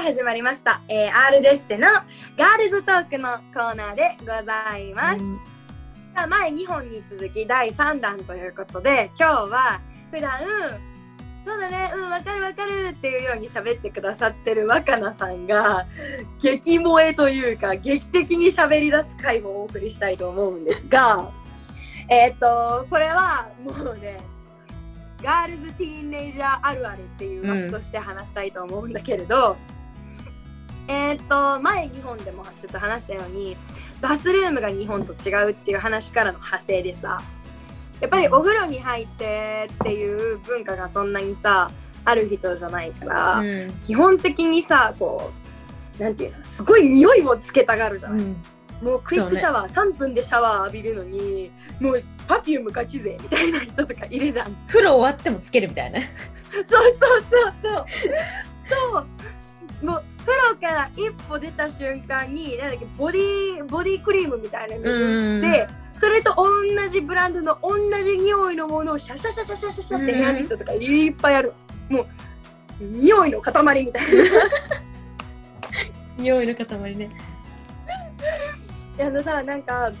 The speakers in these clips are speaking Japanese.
あ始まりました、えー、R デッセのガールズトークのコーナーでございます、うん。前2本に続き第3弾ということで今日は普段そうだねうんわかるわかるっていうように喋ってくださってる若菜さんが激萌えというか劇的に喋り出す回をお送りしたいと思うんですがえっ、とこれはもうねガールズティーンネイジャーあるあるっていう枠として話したいと思うんだけれど、えっ、と前2本でもちょっと話したようにバスルームが日本と違うっていう話からの派生でさやっぱりお風呂に入ってっていう文化がそんなにさある人じゃないから、うん。基本的にさこうなんていうのすごい匂いをつけたがるじゃない、もうクイックシャワー、3分でシャワー浴びるのにもうパフュームガチ勢みたいな人とかいるじゃん。風呂終わってもつけるみたいな。そうそうそうそう。そう。もう風呂から一歩出た瞬間になんだっけボディボディクリームみたいなの塗ってそれと同じブランドの同じ匂いのものをシャシャシャシャシャシャシャって部屋にするとかいっぱいある。もう匂いの塊みたいな。匂いの塊ね。あのさなんか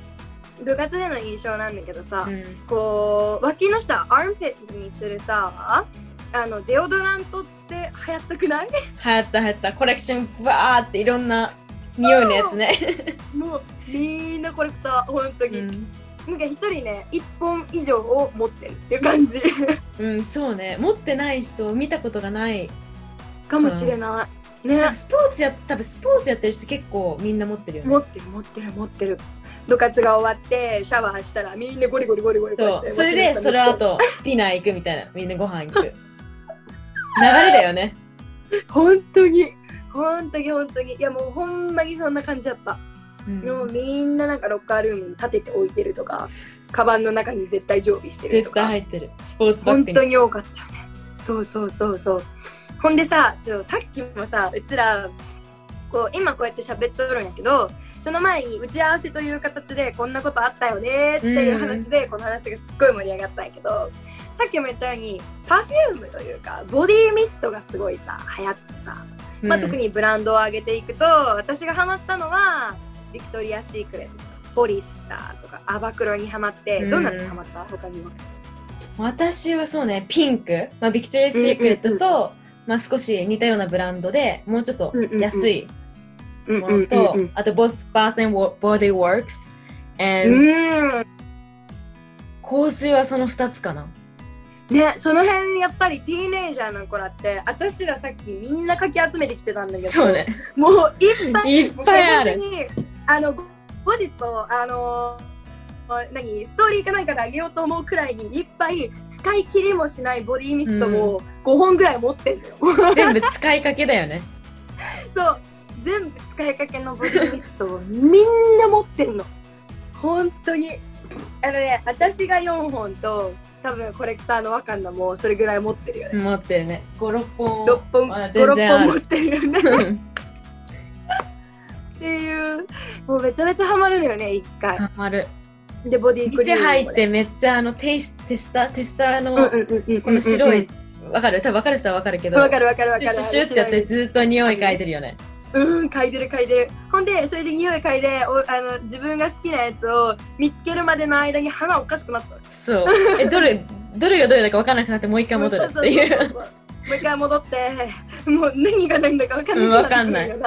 部活での印象なんだけどさ、うん。こう脇の下アームピットにするさあのデオドラントって流行ったくない？流行った流行ったコレクションバーっていろんな匂いのやつね。もうみんなこれた本当に、うん、なんか一人ね一本以上を持ってるっていう感じ うん、そうね。持ってない人を見たことがない。かもしれない、ねスポーツや多分スポーツやってる人結構みんな持ってるよね。持ってる持ってる持ってる部活が終わってシャワーしたらみんなゴリゴリゴリゴリそう。それでその後ディナー行くみたいな。みんなご飯行く。流れだよね。本当に。本当に本当に。いやもうほんまにそんな感じだった。うん。もうみんななんかロッカールームに立てて置いてるとかカバンの中に絶対常備してると絶対か入ってる。スポーツバッ本グに。当に多かった。よねそうそうそうそう。ほんでさちょさっきもさうちらこう今こうやって喋っとるんやけどその前に打ち合わせという形でこんなことあったよねっていう話で、この話がすっごい盛り上がったんやけどさっきも言ったように Perfume というかボディミストがすごいさ流行ってさ、まあ、特にブランドを上げていくと私がハマったのはビクトリア・シークレットとかポリスターとかアバクロにハマって、うん。どんなのにハマった？他には。私はそうね、ピンク、まあ、ビクトリア・シークレットと、まあ、少し似たようなブランドでもうちょっと安いうんものと、うんうんあと both Bath and Body Works う and ん。香水はその2つかな。ねその辺やっぱりティーネイジャーの子らって私らさっきみんなかき集めてきてたんだけどそうね。もういっぱいいっぱいある。あのご後日あの何ストーリーかなんかであげようと思うくらいにいっぱい使い切りもしないボディミストも5本ぐらい持ってんのよ、全部使いかけだよね。そう。全部使いかけのボディミストをみんな持ってんの。本当に。あのね私が4本と多分コレクターのワカンダもそれぐらい持ってるよね、持ってるね。5、6本。6本あ56全然ある。本持ってるよね。うん。っていうもうめちゃめちゃハマるのよね一回。ハマる。でボディクリー店ム入ってめっちゃあのテイステスター、テスターのこの白い、わかる？多分わかる人はわかるけど、わかるわかるわかる。シュッシュってやってずっと匂い嗅いでるよね。うん嗅いでる嗅いでる。ほんでそれで匂い嗅いでおあの自分が好きなやつを見つけるまでの間に鼻おかしくなった。そう。え、どれ、どれがどれだかわからなくなってもう一回戻るってい。そうもう一回戻って。もう何が何だか分かんない。うんわかんない。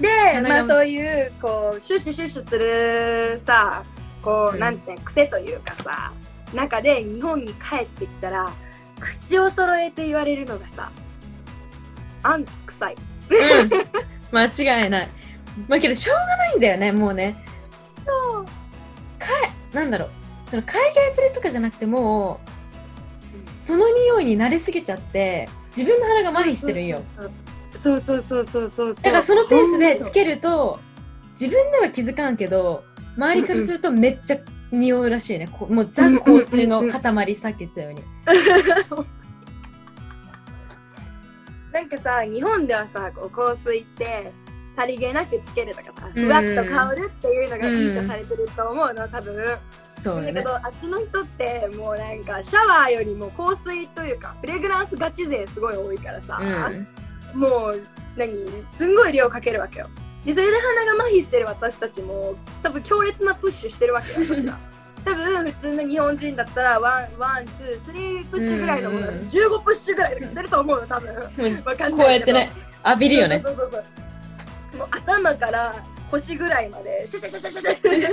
でまあそういうこうシュッシュシュッシュするさこう、うんなんて言ったん癖というかさ中で日本に帰ってきたら口を揃えて言われるのがさあんた臭いうん。間違いない。まあけど、しょうがないんだよね、もうね。そうかえ、なんだろう。その海外プレとかじゃなくてもう、その匂いに慣れすぎちゃって、自分の鼻が麻痺してるんよ。そうそうそうそうそうだからそのペースでつけると、自分では気づかんけど、周りからするとめっちゃ匂うらしいね。こうもうザ香水の塊、さっき言ったように。なんかさ日本ではさこう香水ってさりげなくつけるとかさ、うん。ふわっと香るっていうのがいいとされてると思うの多分、そうよね。だけど。あっちの人ってもうなんかシャワーよりも香水というかフレグランスガチ勢すごい多いからさ、うん。もう何すんごい量かけるわけよ。でそれで鼻が麻痺してる私たちも多分強烈なプッシュしてるわけよ 多分普通の日本人だったら one one two three プッシュぐらいのものだし、うん15プッシュぐらいとかしてると思うよ多分。かんないこうやってね。浴びるよね。そうそうそうそう。もう頭から腰ぐらいまでシャシャシャシャシャシャ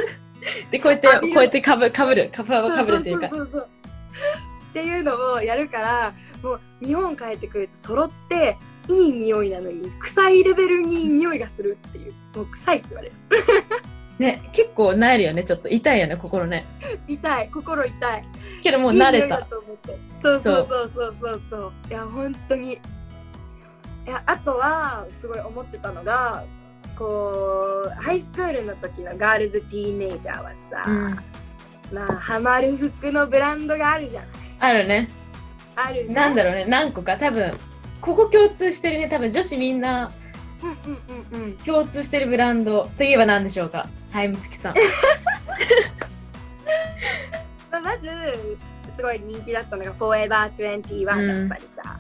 でこうやってこうやってかぶかぶる。かぶかぶるっていうか。そうそうそうそう。っていうのをやるからもう日本帰ってくると揃っていい匂いなのに臭いレベルに匂いがするっていう。もう臭いって言われるね結構なえるよねちょっと。痛いよね心ね。痛い。心痛い。けどもう慣れいい匂いだたと思って。そうそうそう。そうそうそう。いや本当に。いやあとはすごい思ってたのがこうハイスクールの時のガールズティーネイジャーはさ、うん。まあハマる服のブランドがあるじゃない。あるね。あるね。なんだろうね。何個か。多分ここ共通してるね。多分女子みんなうんうんうんうん。共通してるブランドといえば何でしょうか？はいむつきさん。まあ、まずすごい人気だったのが Forever21 だったりさ、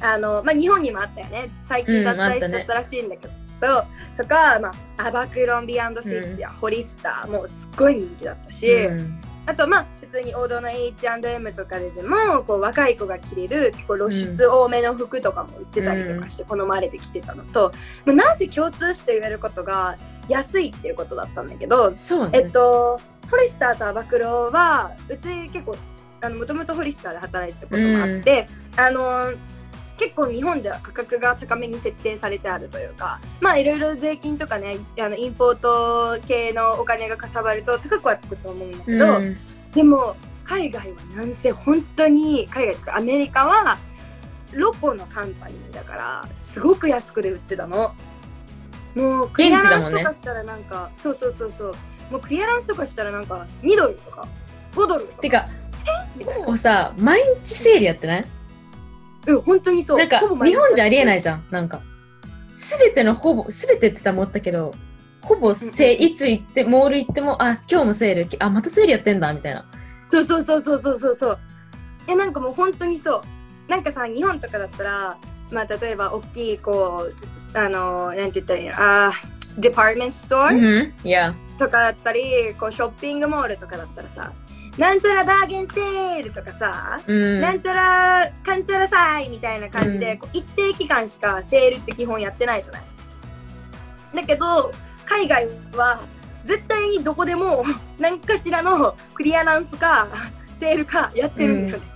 あのまあ、日本にもあったよね。最近脱退しちゃったらしいんだけど、とか、まあ、アバクロンビアンドフィッチや、ホリスターもすっごい人気だったし、うんあとまあ普通に王道の H&M とかででもこう若い子が着れる結構露出多めの服とかも売ってたりとかして好まれてきてたのと、まあ、なんせ共通して言えることが安いっていうことだったんだけど、そうねえっと、ホリスターとアバクロはうち結構もともとホリスターで働いてたこともあって、あの結構日本では価格が高めに設定されてあるというかまあいろいろ税金とかねあのインポート系のお金がかさばると高くはつくと思うんだけど、うん。でも海外はなんせ本当に海外とかアメリカはロコのカンパニーだからすごく安くで売ってたの。もうクリアランスとかしたらなんか、そうそうそうそう。もうクリアランスとかしたらなんか2ドルとか5ドルとか。てかもうさ毎日セールやってない？うん本当にそう。なんか日。本じゃありえないいじゃん。なんか全てのほぼ全てって言ったら思ったけどほぼせうんいつ行ってモール行ってもあ今日もセールあまたセールやってんだみたいな。そうそうそうそうそうそうそう。いやなんかもう本当にそう。なんかさ日本とかだったらまあ例えば大きいこうあのなんて言ったらいいの？あーデパートメントストア、とかだったりこうショッピングモールとかだったらさなんちゃらバーゲンセールとかさ、うん。なんちゃらかんちゃら祭みたいな感じで、うん。こう一定期間しかセールって基本やってないじゃない？だけど海外は絶対にどこでも何かしらのクリアランスかセールかやってるんだよね、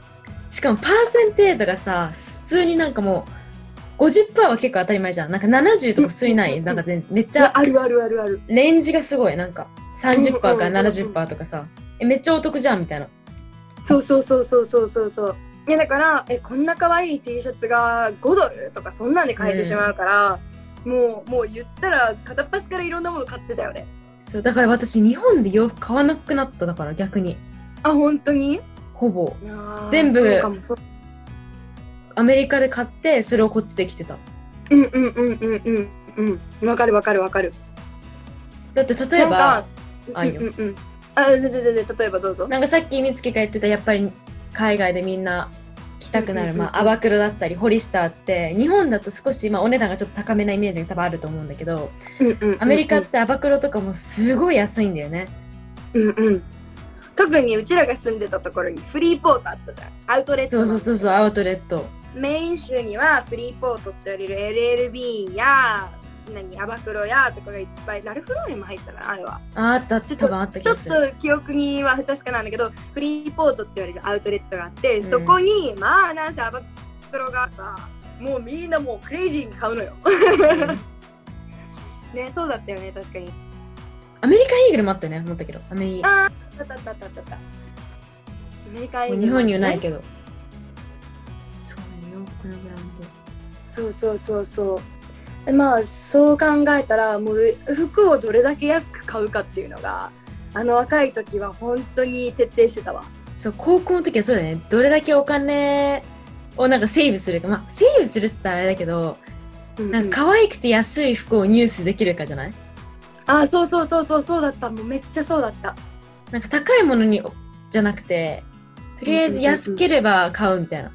しかもパーセンテージがさ普通になんかもう50%は結構当たり前じゃん。なんか70とか普通にない、うんなんか全めっちゃあるあるあるある。レンジがすごいなんか30%かうんうんうんうん。70%とかさ。えめっちゃお得じゃんみたいな。そうそうそうそうそうそうそう。いやだからえこんな可愛い T シャツが5ドルとかそんなんで買えてしまうから、もうもう言ったら片っ端からいろんなもの買ってたよね。そうだから私日本で洋服買わなくなっただから逆に。あ本当に？ほぼ。全部アメリカで買ってそれをこっちで着てた。うんうんうんうんうんうん。わかるわかるわかる。だって例えばあいいよ。うんうんうん。あ全然全然。例えばどうぞ。なんかさっき美月が言ってたやっぱり海外でみんな着たくなる、まあ、アバクロだったりホリスターって日本だと少し、まあ、お値段がちょっと高めなイメージが多分あると思うんだけどアメリカってアバクロとかもすごい安いんだよね。うんうん。特にうちらが住んでたところにフリーポートあったじゃん。アウトレットそうそうそうそうアウトレット。メイン州にはフリーポートって言われる LLB や何アバクロやとかがいっぱいラルフローレンも入ってたかなあれは。ああったって多分あった気ちょっがする。と記憶には不確かなんだけどフリーポートって言われるアウトレットがあって、うん。そこにまあなんせアバクロがさもうみんなもうクレイジーに買うのよ。ねそうだったよね確かに。アメリカンイーグルもあったよね思ったけど。アメリああったあったあったあった。アメリカン日本にはないどけど。そう洋服のブランド。そうそうそうそうまあそう考えたらもう服をどれだけ安く買うかっていうのがあの若い時は本当に徹底してたわ。そう高校の時はそうだよね。どれだけお金をなんかセーブするか。まあセーブするって言ったらあれだけどなんか可愛くて安い服を入手できるかじゃない？あそうそうそうそうそうだった。もうめっちゃそうだった。なんか高いものにじゃなくてとりあえず安ければ買うみたいな。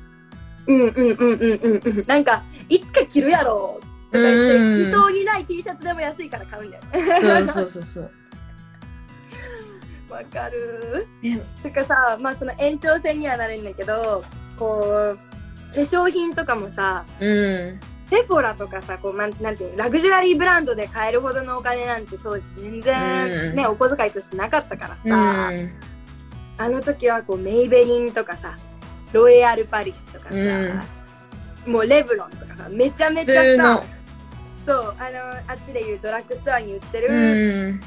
うんうんうんうんうんうんなんかいつか着るやろとか言って、うん着そうにない T シャツでも安いから買うんだよね。そうそうそう。わかるえてかさまあその延長線にはなるんだけどこう化粧品とかもさうん。セフォラとかさこうなんなんていうのラグジュアリーブランドで買えるほどのお金なんて当時全然、うんねお小遣いとしてなかったからうさ、ん。あの時はこうメイベリンとかさロイヤルパリスとかさ、もうレブロンとかさめちゃめちゃさそうあのあっちでいうドラッグストアに売ってうるん。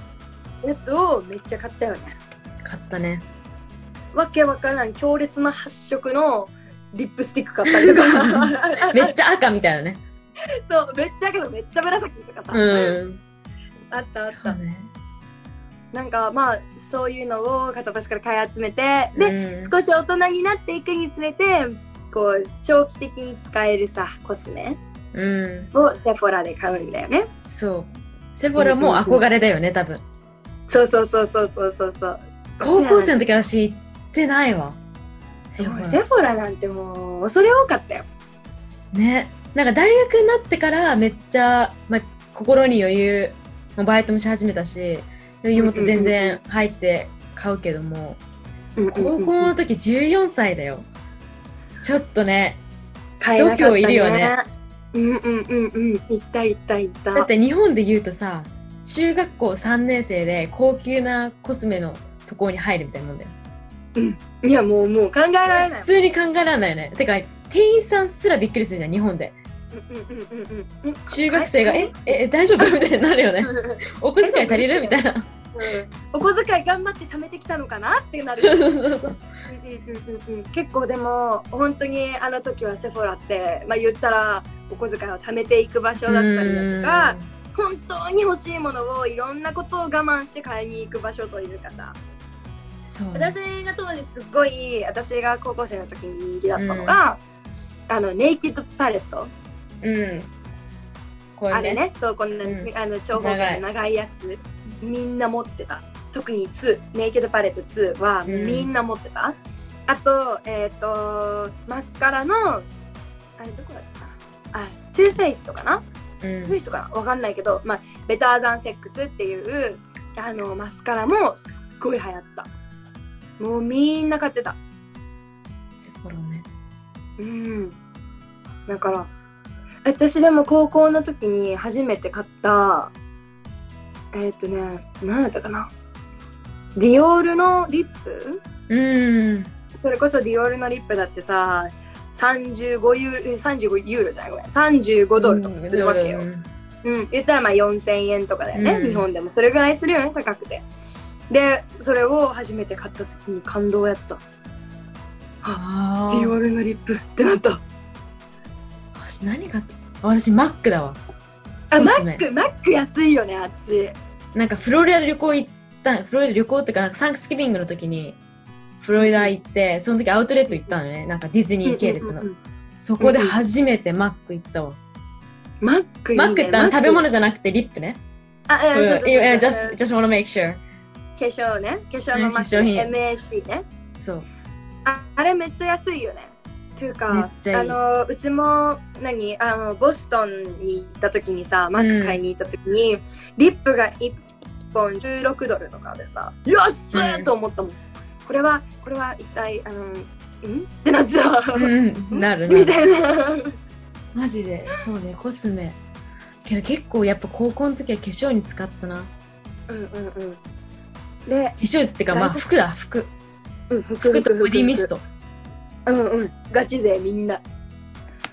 やつをめっちゃ買ったよね。買ったね。わけわからん強烈な発色のリップスティック買ったりとか めっちゃ赤みたいなね。そうめっちゃけどめっちゃ紫とかさ、うん。あったあったね。なんかまあそういうのを片っ端から買い集めてで、うん少し大人になっていくにつれてこう長期的に使えるさコスメうん。をセフォラで買うんだよねそう。セフォラも憧れだよね、多分。そうそうそうそうそうそうそう高校生の時私行ってないわ。セフォラセフォラなんてもう恐れ多かったよね。なんか大学になってからめっちゃ、まあ、心に余裕、もうバイトもし始めたし、余裕も全然入って買うけども、高校の時14歳だよ。ちょっとね、度胸いるよねうんうんうんうん行った行った行っただって日本で言うとさ、中学校3年生で高級なコスメのところに入るみたいなもんだよ。いやもうもう考えられない普通に考えられないよね。てか、店員さんすらびっくりするじゃん、日本で。うんうんうんうんうん中学生が、はいえ、え、大丈夫？みたいになるよね。うんお小遣い足りる？みたいな。お小遣い頑張って貯めてきたのかな？ってなる。結構でも本当にあの時はセフォラって、まあ、言ったらお小遣いを貯めていく場所だったりだとか本当に欲しいものをいろんんなことを我慢して買いに行く場所というかさ。そう。ね。私が当時すっごい私が高校生の時に人気だったのが、あのネイキッドパレットうん。こあれね。そうこんな、うん。あの長方形の長い。やつ。みんな持ってた。特に2ネイキッドパレット2はうん。みんな持ってた、あとえっ、とマスカラのあれどこだったかな。あトゥーフェイスとかな、うトゥーフェん。イスとかな。わかんないけど、まあ、 Better Than Sex っていうあのマスカラもすっごい流行った。もうみんな買ってた。セフォラね。うん。だから私でも高校の時に初めて買ったえっ、とね何だったかな。ディオールのリップ？うん。それこそディオールのリップだってさ35ユーロえ35ユーロじゃないごめん。35ドルとかするわけよ、うん言ったらまあ4000円とかだよね、うん。日本でも。それぐらいするよね高くて。でそれを初めて買った時に感動やった。あディオあ。ールのリップってなった私何買った私マックだわ。あマックマック安いよねあっちなんかフロリダ旅行行った、フロリダ旅行ってか、 Thanksgiving の時にフロリダ行って、その時アウトレット行ったのね。なんかディズニー系列のうんうん。うんそこで初めてマック行ったわ。マックね、マックって食べ物じゃなくてリップね。あ、いや、そうそうそういや、just, just wanna make sure. 化粧ね化粧のマック化粧品 MAC ねそう。ああれめっちゃ安いよねっていうかあのうちも何あのボストンに行った時にさマック買いに行った時に、リップが1本16ドルとかでさ安うんいと思ったもん、これはこれは一体あのん？ってなっちゃう、うん、なるなみたいな。マジで、そうね、コスメ。けど結構やっぱ高校の時は化粧に使ったな。化うんうんうん。で、粧ってか、まあ服だ、服。うん、服服とボディミスト。うんうん、ガチ勢みんな。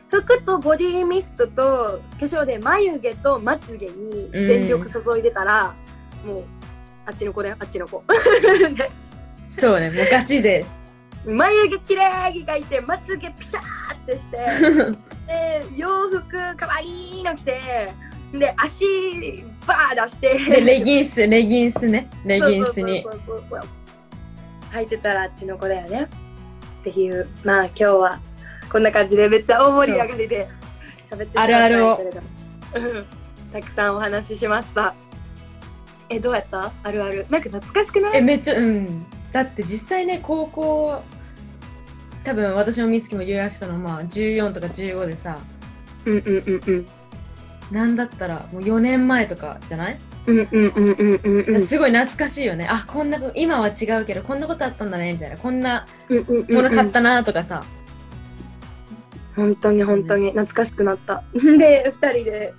服とボディミストと化粧で眉毛とまつげに全力注いでたら、もうあっちの子だよあっちの子で そうね、もうガチで。眉毛きれいに描いてまつげピシャーってして で洋服かわいいの着てで足バー出してで、レギンス、レギンスね。レギンスに履いてたらあっちの子だよねっていう。まあ今日はこんな感じでめっちゃ大盛り上がりで喋ってしまったんだけれども。うん。たくさんお話ししました。えどうやった？あるある。なんか懐かしくなえ、いめっちゃ、うん。だって実際ね、高校、多分私も美月も留学したのまあ14とか15でさ、うんうんうんうん。なんだったらもう4年前とかじゃない、うんうんうんうんうんうん。すごい懐かしいよね。あこんなこ今は違うけどこんなことあったんだねみたいな。こんなもの買ったなとかさ、本当に本当に。懐かしくなった。で二人で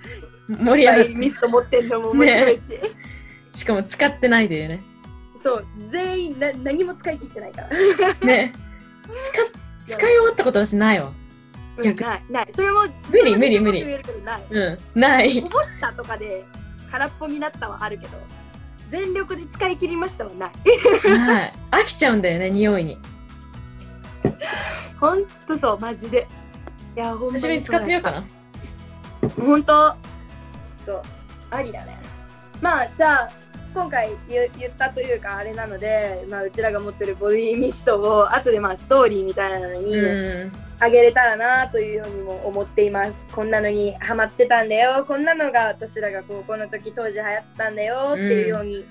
盛り上がっミスト持ってんのも面白いし、しかも使ってないでね。そう。全員な何も使い切ってないから。ね。使使い終わったことはしないわ。逆うんないない。それも無理無理無理。うん。ない。こぼしたとかで空っぽになったはあるけど全力で使い切りましたはない。ない。飽きちゃうんだよね匂いに。ほんとそうマジで。いやほんまに使ってみようかな。ほんと。ちょっとありだね。まあじゃあ今回言言ったというかあれなので、まあ、うちらが持ってるボディミストを後でまあストーリーみたいなのにうんあげれたらなというようにも思っています。こんなのにハマってたんだよ。こんなのが私らが高校の時当時流行ったんだよ。っていうように、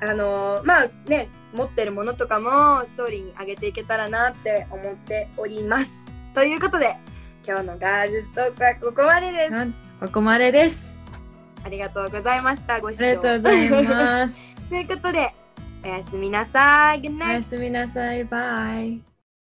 あのーまあね持ってるものとかもストーリーに上げていけたらなって思っております。ということで今日のガールズトークはここまでです。ここまでです。ありがとうございました。ご視聴。ありがとうございます。ということでおやすみなさい。Good お night やすみなさい。バイ